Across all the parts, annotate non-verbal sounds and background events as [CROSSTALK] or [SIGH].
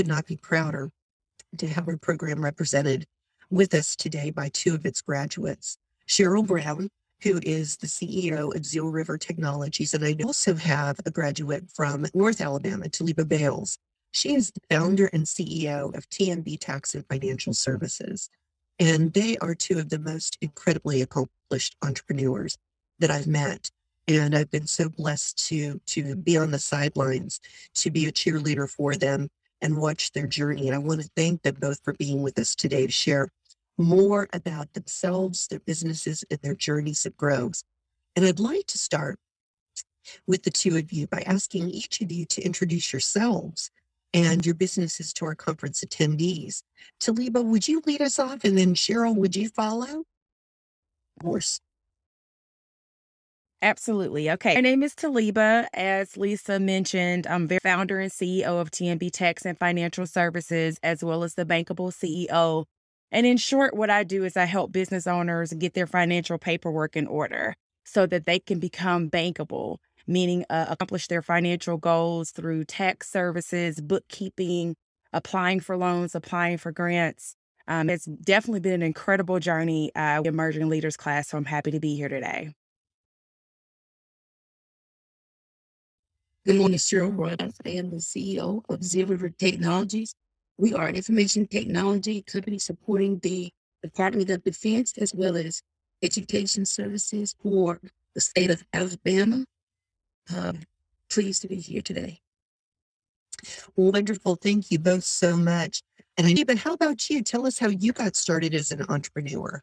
could not be prouder to have our program represented with us today by two of its graduates. Cheryl Brown, who is the CEO of ZealRiver Technologies, and I also have a graduate from North Alabama, Talibah Bayles. She is the founder and CEO of TMB Tax and Financial Services. And they are two of the most incredibly accomplished entrepreneurs that I've met. And I've been so blessed to to be on the sidelines, to be a cheerleader for them and watch their journey. And I want to thank them both for being with us today to share more about themselves, their businesses, and their journeys of growth. And I'd like to start with the two of you by asking each of you to introduce yourselves and your businesses to our conference attendees. Talibah, would you lead us off? And then Cheryl, would you follow? Of course. Absolutely. Okay. My name is Talibah. As Lisa mentioned, I'm the founder and CEO of TMB Tax and Financial Services, as well as the Bankable CEO. And in short, what I do is I help business owners get their financial paperwork in order so that they can become bankable, meaning uh, accomplish their financial goals through tax services, bookkeeping, applying for loans, applying for grants. Um, it's definitely been an incredible journey, uh, emerging leaders class. So I'm happy to be here today. Good morning, Cheryl Rodas. I am the CEO of ZealRiver Technologies. We are an information technology company supporting the Department of Defense as well as education services for the state of Alabama. Um, pleased to be here today. Wonderful. Thank you both so much. And I but how about you? Tell us how you got started as an entrepreneur.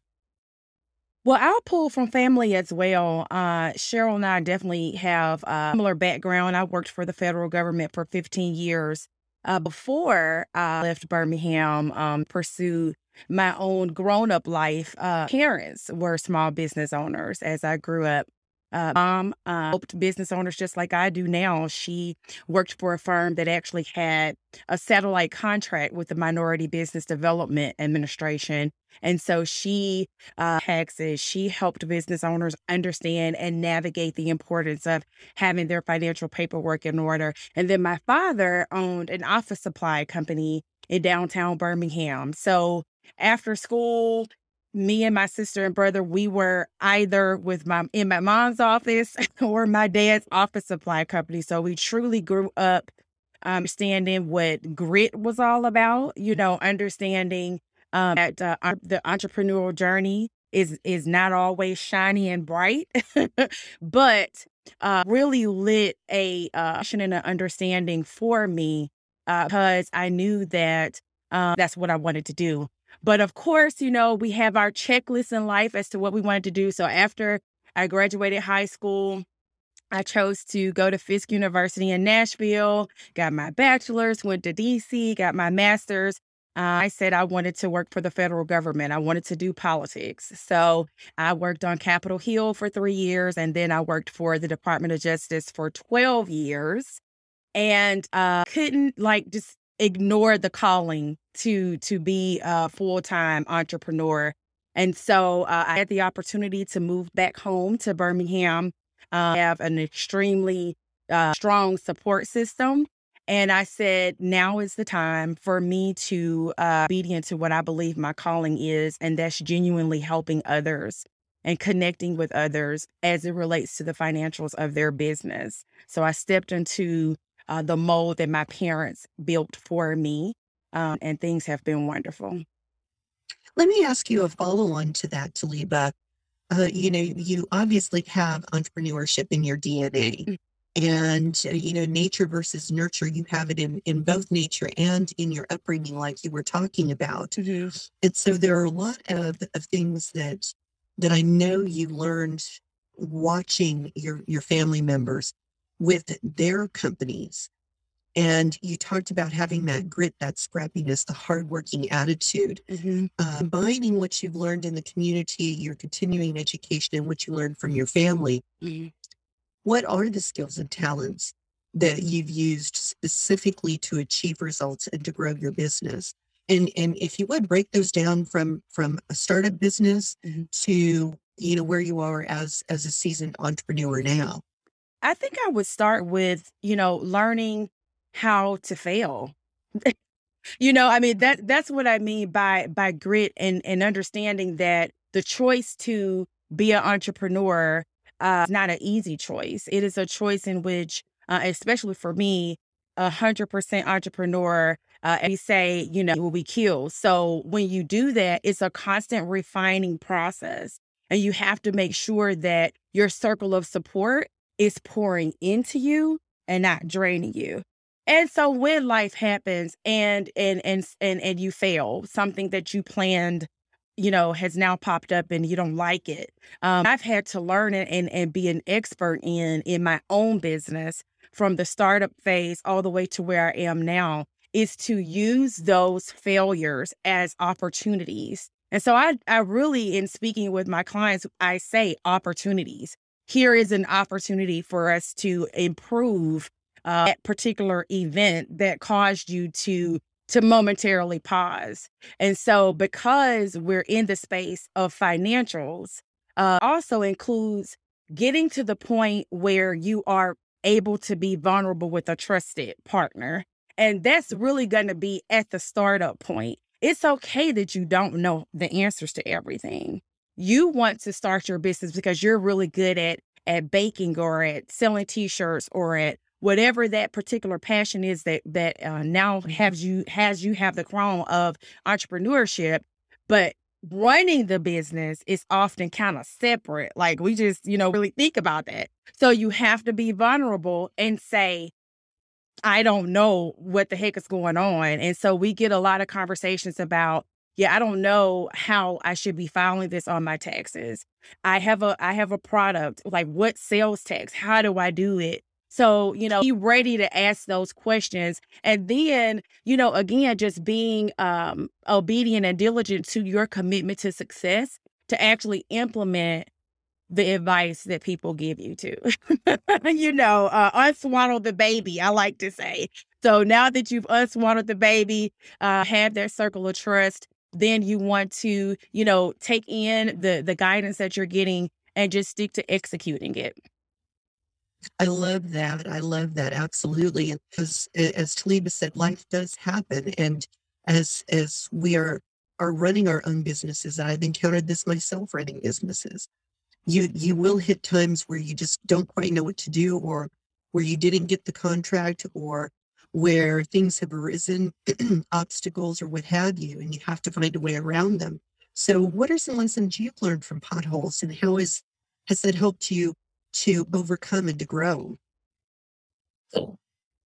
Well, I'll pull from family as well. Uh, Cheryl and I definitely have a similar background. I worked for the federal government for 15 years uh, before I left Birmingham, um, pursued my own grown up life. Uh, parents were small business owners as I grew up. Uh, mom uh, helped business owners just like I do now. She worked for a firm that actually had a satellite contract with the Minority Business Development Administration. And so she uh, taxes, she helped business owners understand and navigate the importance of having their financial paperwork in order. And then my father owned an office supply company in downtown Birmingham. So after school, me and my sister and brother, we were either with my in my mom's office [LAUGHS] or my dad's office supply company. So we truly grew up understanding what grit was all about. You know, understanding um, that uh, the entrepreneurial journey is is not always shiny and bright, [LAUGHS] but uh, really lit a uh, passion and an understanding for me uh, because I knew that um, that's what I wanted to do. But of course, you know, we have our checklist in life as to what we wanted to do. So after I graduated high school, I chose to go to Fisk University in Nashville, got my bachelor's, went to DC, got my master's. Uh, I said I wanted to work for the federal government. I wanted to do politics. So I worked on Capitol Hill for three years, and then I worked for the Department of Justice for 12 years and uh, couldn't like just ignore the calling to to be a full-time entrepreneur. And so uh, i had the opportunity to move back home to birmingham. Uh, have an extremely uh, strong support system. And i said now is the time for me to uh, be into what i believe my calling is and that's genuinely helping others and connecting with others as it relates to the financials of their business. So i stepped into uh, the mold that my parents built for me. Um, and things have been wonderful. Let me ask you a follow on to that, Talibah. Uh, you know, you obviously have entrepreneurship in your DNA. Mm. And, uh, you know, nature versus nurture, you have it in, in both nature and in your upbringing, like you were talking about. Mm-hmm. And so there are a lot of, of things that that I know you learned watching your your family members with their companies. And you talked about having that grit, that scrappiness, the hardworking attitude, mm-hmm. uh, combining what you've learned in the community, your continuing education, and what you learned from your family. Mm-hmm. What are the skills and talents that you've used specifically to achieve results and to grow your business? And and if you would break those down from from a startup business mm-hmm. to you know where you are as as a seasoned entrepreneur now. I think I would start with, you know, learning how to fail. [LAUGHS] you know, I mean that that's what I mean by by grit and and understanding that the choice to be an entrepreneur uh, is not an easy choice. It is a choice in which, uh, especially for me, a hundred percent entrepreneur. Uh, and we say, you know, will be killed. So when you do that, it's a constant refining process, and you have to make sure that your circle of support is pouring into you and not draining you. And so when life happens and and and and and you fail, something that you planned, you know, has now popped up and you don't like it. Um, I've had to learn it and and be an expert in in my own business from the startup phase all the way to where I am now is to use those failures as opportunities. And so I I really in speaking with my clients, I say opportunities. Here is an opportunity for us to improve uh, that particular event that caused you to to momentarily pause. And so, because we're in the space of financials, uh, also includes getting to the point where you are able to be vulnerable with a trusted partner. And that's really going to be at the startup point. It's okay that you don't know the answers to everything. You want to start your business because you're really good at at baking or at selling t-shirts or at whatever that particular passion is that that uh, now mm-hmm. has you has you have the crown of entrepreneurship but running the business is often kind of separate like we just you know really think about that. So you have to be vulnerable and say i don't know what the heck is going on. And so we get a lot of conversations about yeah i don't know how i should be filing this on my taxes. I have a i have a product like what sales tax? How do i do it so, you know, be ready to ask those questions. And then, you know, again, just being um, obedient and diligent to your commitment to success to actually implement the advice that people give you to. [LAUGHS] you know, uh, unswaddle the baby, I like to say. So now that you've unswaddled the baby, uh, have that circle of trust, then you want to, you know, take in the the guidance that you're getting and just stick to executing it. I love that. I love that. Absolutely. And as, as Talibah said, life does happen. And as, as we are, are running our own businesses, I've encountered this myself running businesses. You, you will hit times where you just don't quite know what to do or where you didn't get the contract or where things have arisen, [CLEARS THROAT] obstacles or what have you, and you have to find a way around them. So what are some lessons you've learned from potholes and how is, has that helped you to overcome and to grow? So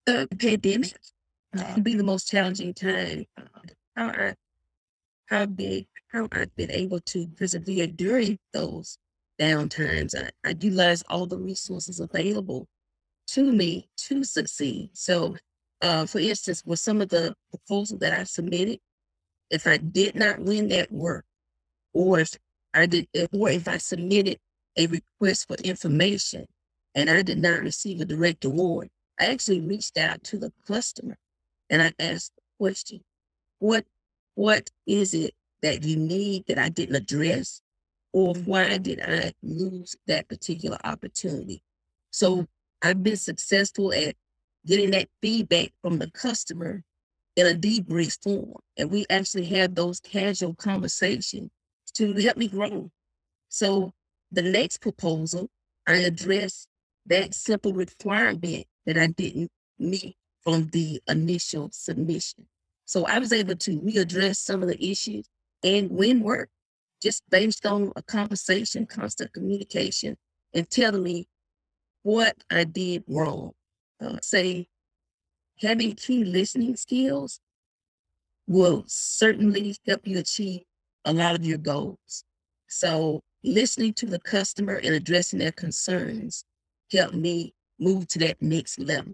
the pandemic uh, be the most challenging time. How I, how big, how I've been able to persevere during those downtimes. I, I utilize all the resources available to me to succeed. So, uh, for instance, with some of the proposals that I submitted, if I did not win that work, or if I did, or if I submitted a request for information and I did not receive a direct award, I actually reached out to the customer and I asked the question, what what is it that you need that I didn't address? Or mm-hmm. why did I lose that particular opportunity? So I've been successful at getting that feedback from the customer in a debrief form. And we actually had those casual conversations to help me grow. So the next proposal, I addressed that simple requirement that I didn't meet from the initial submission. So I was able to readdress some of the issues and win work just based on a conversation, constant communication, and telling me what I did wrong. Uh, say, having key listening skills will certainly help you achieve a lot of your goals. So listening to the customer and addressing their concerns helped me move to that next level.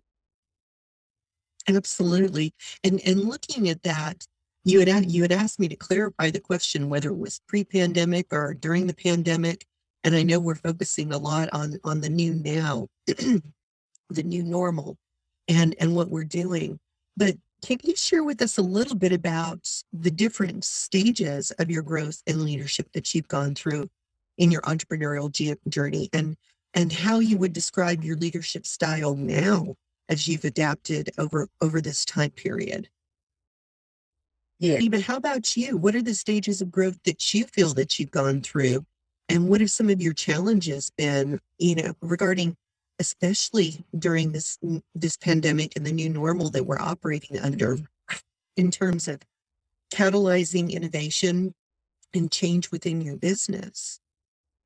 Absolutely. And and looking at that, you had you had asked me to clarify the question whether it was pre-pandemic or during the pandemic. And I know we're focusing a lot on on the new now, [CLEARS THROAT] the new normal, and and what we're doing. But can you share with us a little bit about the different stages of your growth and leadership that you've gone through in your entrepreneurial journey and and how you would describe your leadership style now as you've adapted over over this time period Yeah. But how about you? What are the stages of growth that you feel that you've gone through? And what have some of your challenges been, you know, regarding especially during this this pandemic and the new normal that we're operating under in terms of catalyzing innovation and change within your business?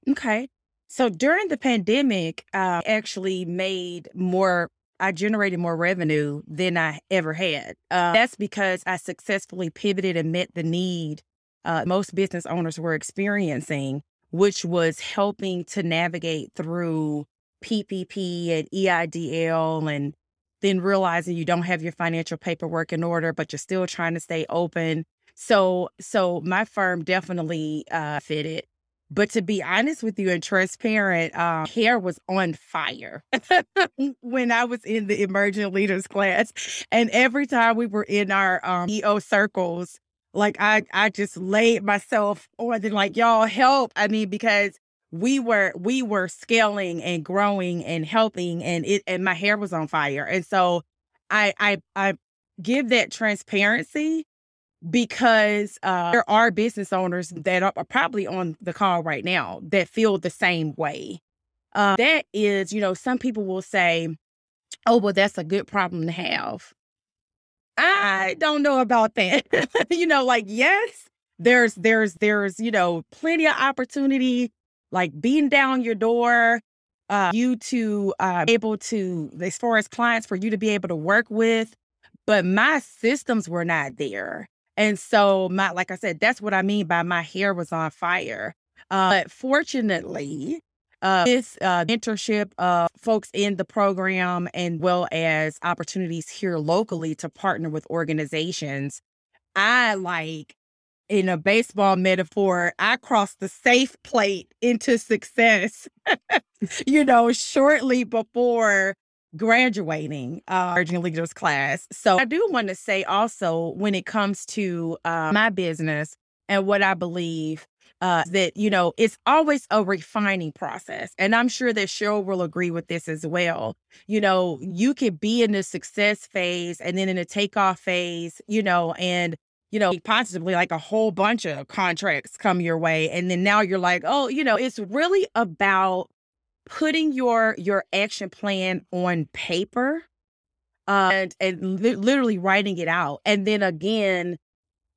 Okay. So during the pandemic, I actually made more, I generated more revenue than I ever had. Uh, that's because I successfully pivoted and met the need uh, most business owners were experiencing, which was helping to navigate through PPP and EIDL and then realizing you don't have your financial paperwork in order, but you're still trying to stay open. So, so my firm definitely uh, fitted. But to be honest with you and transparent, uh, hair was on fire [LAUGHS] when I was in the emerging leaders class, and every time we were in our um, EO circles, like I, I just laid myself on and like y'all help. I mean, because we were we were scaling and growing and helping and it and my hair was on fire and so i i i give that transparency because uh, there are business owners that are probably on the call right now that feel the same way uh, that is you know some people will say oh well that's a good problem to have i don't know about that [LAUGHS] you know like yes there's there's there's you know plenty of opportunity like beating down your door, uh, you to uh, able to, as far as clients, for you to be able to work with. But my systems were not there. And so, my, like I said, that's what I mean by my hair was on fire. Uh, but fortunately, uh, this uh, mentorship of folks in the program, and well as opportunities here locally to partner with organizations, I like in a baseball metaphor, I crossed the safe plate into success, [LAUGHS] you know, shortly before graduating uh emerging leaders class. So I do want to say also when it comes to uh, my business and what I believe uh, that you know it's always a refining process and i'm sure that cheryl will agree with this as well you know you could be in the success phase and then in the takeoff phase you know and you know, possibly like a whole bunch of contracts come your way. And then now you're like, oh, you know, it's really about putting your your action plan on paper uh, and and li- literally writing it out. And then again,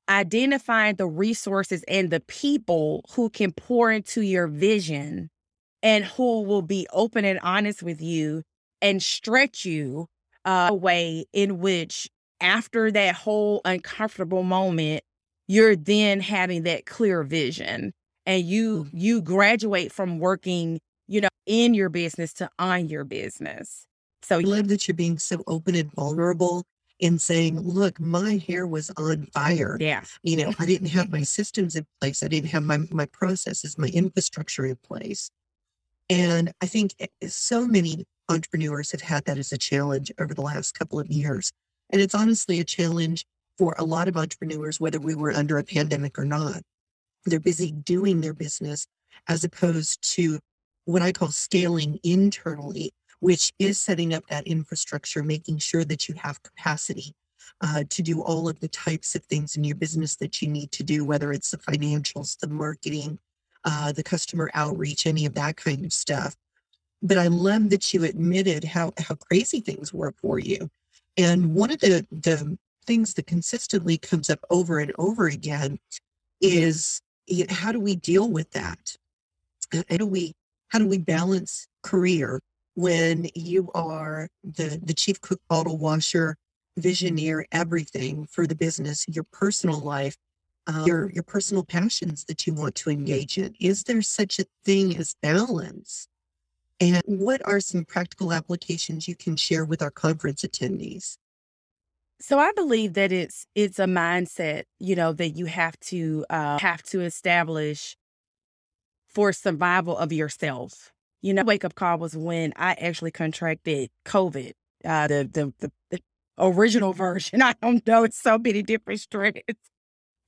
identifying the resources and the people who can pour into your vision and who will be open and honest with you and stretch you uh, a way in which after that whole uncomfortable moment, you're then having that clear vision and you you graduate from working, you know, in your business to on your business. So I love that you're being so open and vulnerable in saying, look, my hair was on fire. yeah. You know, I didn't have my systems in place. I didn't have my, my processes, my infrastructure in place. And I think eh, so many entrepreneurs have had that as a challenge over the last couple of years. And it's honestly a challenge for a lot of entrepreneurs, whether we were under a pandemic or not. They're busy doing their business as opposed to what I call scaling internally, which is setting up that infrastructure, making sure that you have capacity uh, to do all of the types of things in your business that you need to do, whether it's the financials, the marketing, uh, the customer outreach, any of that kind of stuff. But I love that you admitted how, how crazy things were for you. And one of the, the things that consistently comes up over and over again is you know, how do we deal with that? How do we how do we balance career when you are the the chief cook, bottle washer, visioneer, everything for the business, your personal life, uh, your your personal passions that you want to engage in? Is there such a thing as balance? And what are some practical applications you can share with our conference attendees? So I believe that it's it's a mindset, you know, that you have to uh, have to establish for survival of yourself. You know, wake up call was when I actually contracted COVID, uh, the, the the the original [LAUGHS] version. I don't know, it's so many different strands,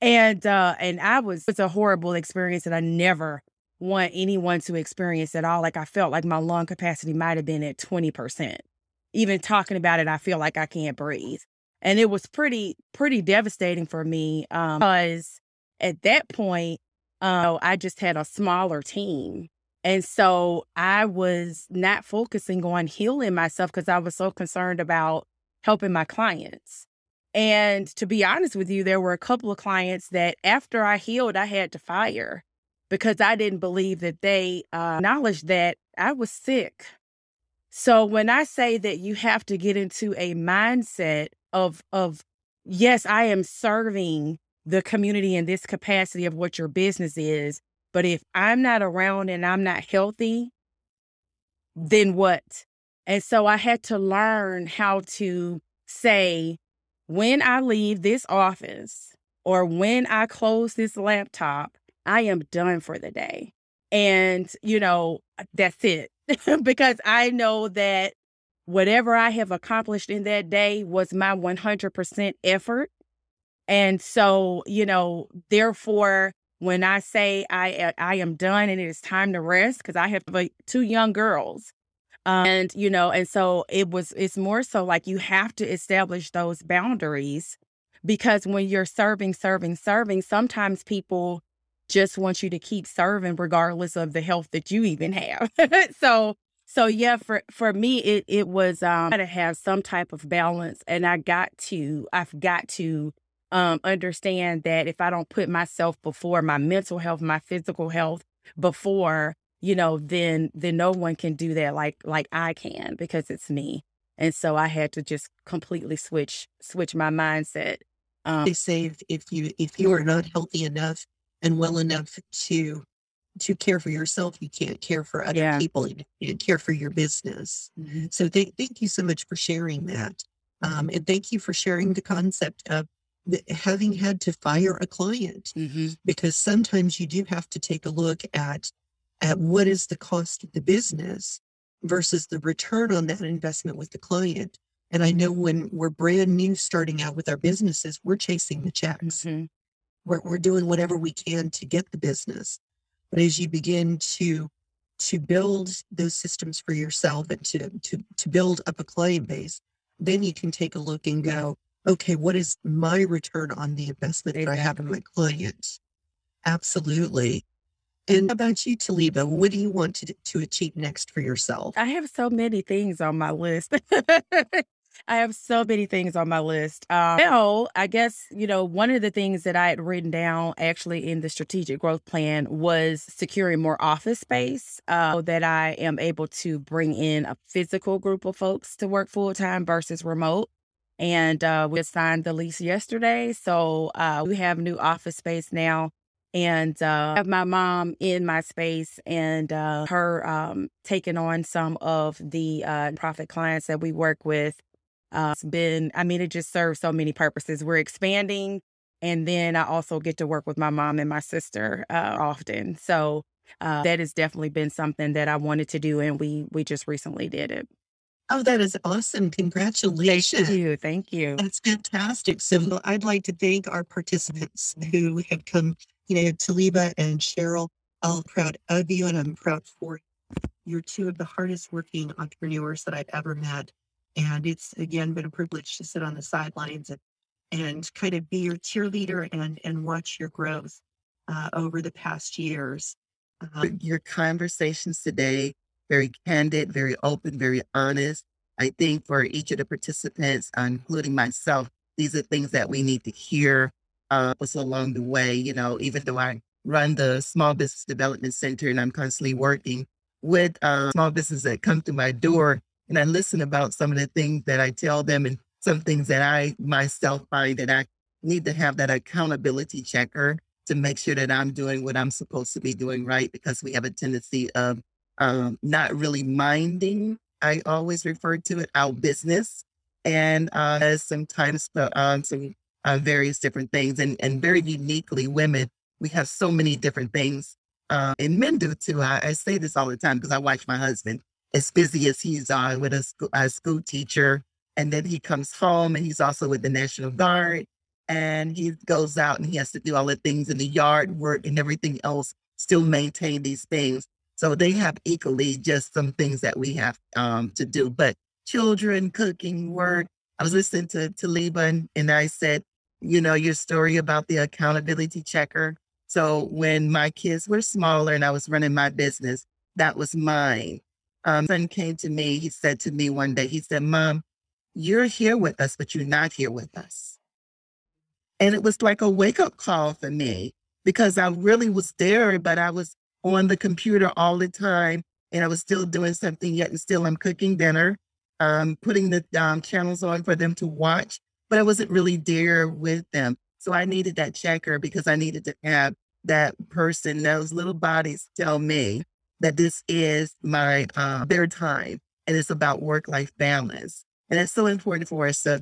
and uh, and I was it's a horrible experience that I never want anyone to experience at all. Like I felt like my lung capacity might have been at twenty percent. Even talking about it, I feel like I can't breathe. And it was pretty, pretty devastating for me um, because at that point, uh, I just had a smaller team. And so I was not focusing on healing myself because I was so concerned about helping my clients. And to be honest with you, there were a couple of clients that after I healed, I had to fire because I didn't believe that they uh, acknowledged that I was sick. So when I say that you have to get into a mindset of of yes, I am serving the community in this capacity of what your business is, but if I'm not around and I'm not healthy, then what? And so I had to learn how to say when I leave this office or when I close this laptop, I am done for the day. And, you know, that's it. [LAUGHS] because I know that whatever I have accomplished in that day was my 100% effort. And so, you know, therefore, when I say I I am done and it is time to rest, because I have two young girls, um, and you know, and so it was. It's more so like you have to establish those boundaries, because when you're serving, serving, serving, sometimes people just want you to keep serving regardless of the health that you even have. [LAUGHS] so so yeah, for for me it it was um to have some type of balance and I got to I've got to um understand that if I don't put myself before my mental health, my physical health before, you know, then then no one can do that like like I can because it's me. And so I had to just completely switch switch my mindset. Um, they say if, if you if you are not healthy enough and well enough to to care for yourself, you can't care for other Yeah. people. You can't care for your business. Mhm. So thank thank you so much for sharing that. Um, and thank you for sharing the concept of having had to fire a client Mhm. because sometimes you do have to take a look at at what is the cost of the business versus the return on that investment with the client. And I know when we're brand new starting out with our businesses, we're chasing the checks. Mhm. We're, we're doing whatever we can to get the business. But as you begin to to build those systems for yourself and to to to build up a client base, then you can take a look and go, okay, what is my return on the investment that I have in my clients? Absolutely. And how about you, Talibah? What do you want to to achieve next for yourself? I have so many things on my list. [LAUGHS] I have so many things on my list. Um, well, I guess, you know, one of the things that I had written down actually in the strategic growth plan was securing more office space uh, so that I am able to bring in a physical group of folks to work full time versus remote. And uh, we signed the lease yesterday. So uh, we have new office space now and uh, have my mom in my space and uh, her um, taking on some of the uh, profit clients that we work with. Uh, it's been, I mean, it just serves so many purposes. We're expanding, and then I also get to work with my mom and my sister uh, often. So uh, that has definitely been something that I wanted to do, and we we just recently did it. Oh, that is awesome. Congratulations. Thank Congratulations. you, thank you. That's fantastic. So I'd like to thank our participants who have come, you know, Talibah and Cheryl. I'm proud of you and I'm proud for you. You're two of the hardest working entrepreneurs that I've ever met. And it's again been a privilege to sit on the sidelines and, and kind of be your cheerleader and, and watch your growth uh, over the past years. Um, your conversations today, very candid, very open, very honest. I think for each of the participants, uh, including myself, these are things that we need to hear uh, us along the way. You know, even though I run the Small Business Development Center and I'm constantly working with uh, small businesses that come through my door, and I listen about some of the things that I tell them and some things that I myself find that I need to have that accountability checker to make sure that I'm doing what I'm supposed to be doing right because we have a tendency of um, not really minding. I always refer to it out business and uh, as sometimes um, some uh, various different things and, and very uniquely women, we have so many different things uh, and men do too. I, I say this all the time because I watch my husband as busy as he's uh, with a, sc- a school teacher and then he comes home and he's also with the National Guard and he goes out and he has to do all the things in the yard work and everything else, still maintain these things. So they have equally just some things that we have um, to do. But children, cooking, work, I was listening to, to Liba and, and I said, you know, your story about the accountability checker. So when my kids were smaller and I was running my business, that was mine. Um, son came to me. He said to me one day, he said, Mom, you're here with us, but you're not here with us. And it was like a wake up call for me because I really was there, but I was on the computer all the time and I was still doing something yet and still I'm cooking dinner, um, putting the um, channels on for them to watch, but I wasn't really there with them. So I needed that checker because I needed to have that person, those little bodies tell me that this is my uh, their time and it's about work life balance. And it's so important for us to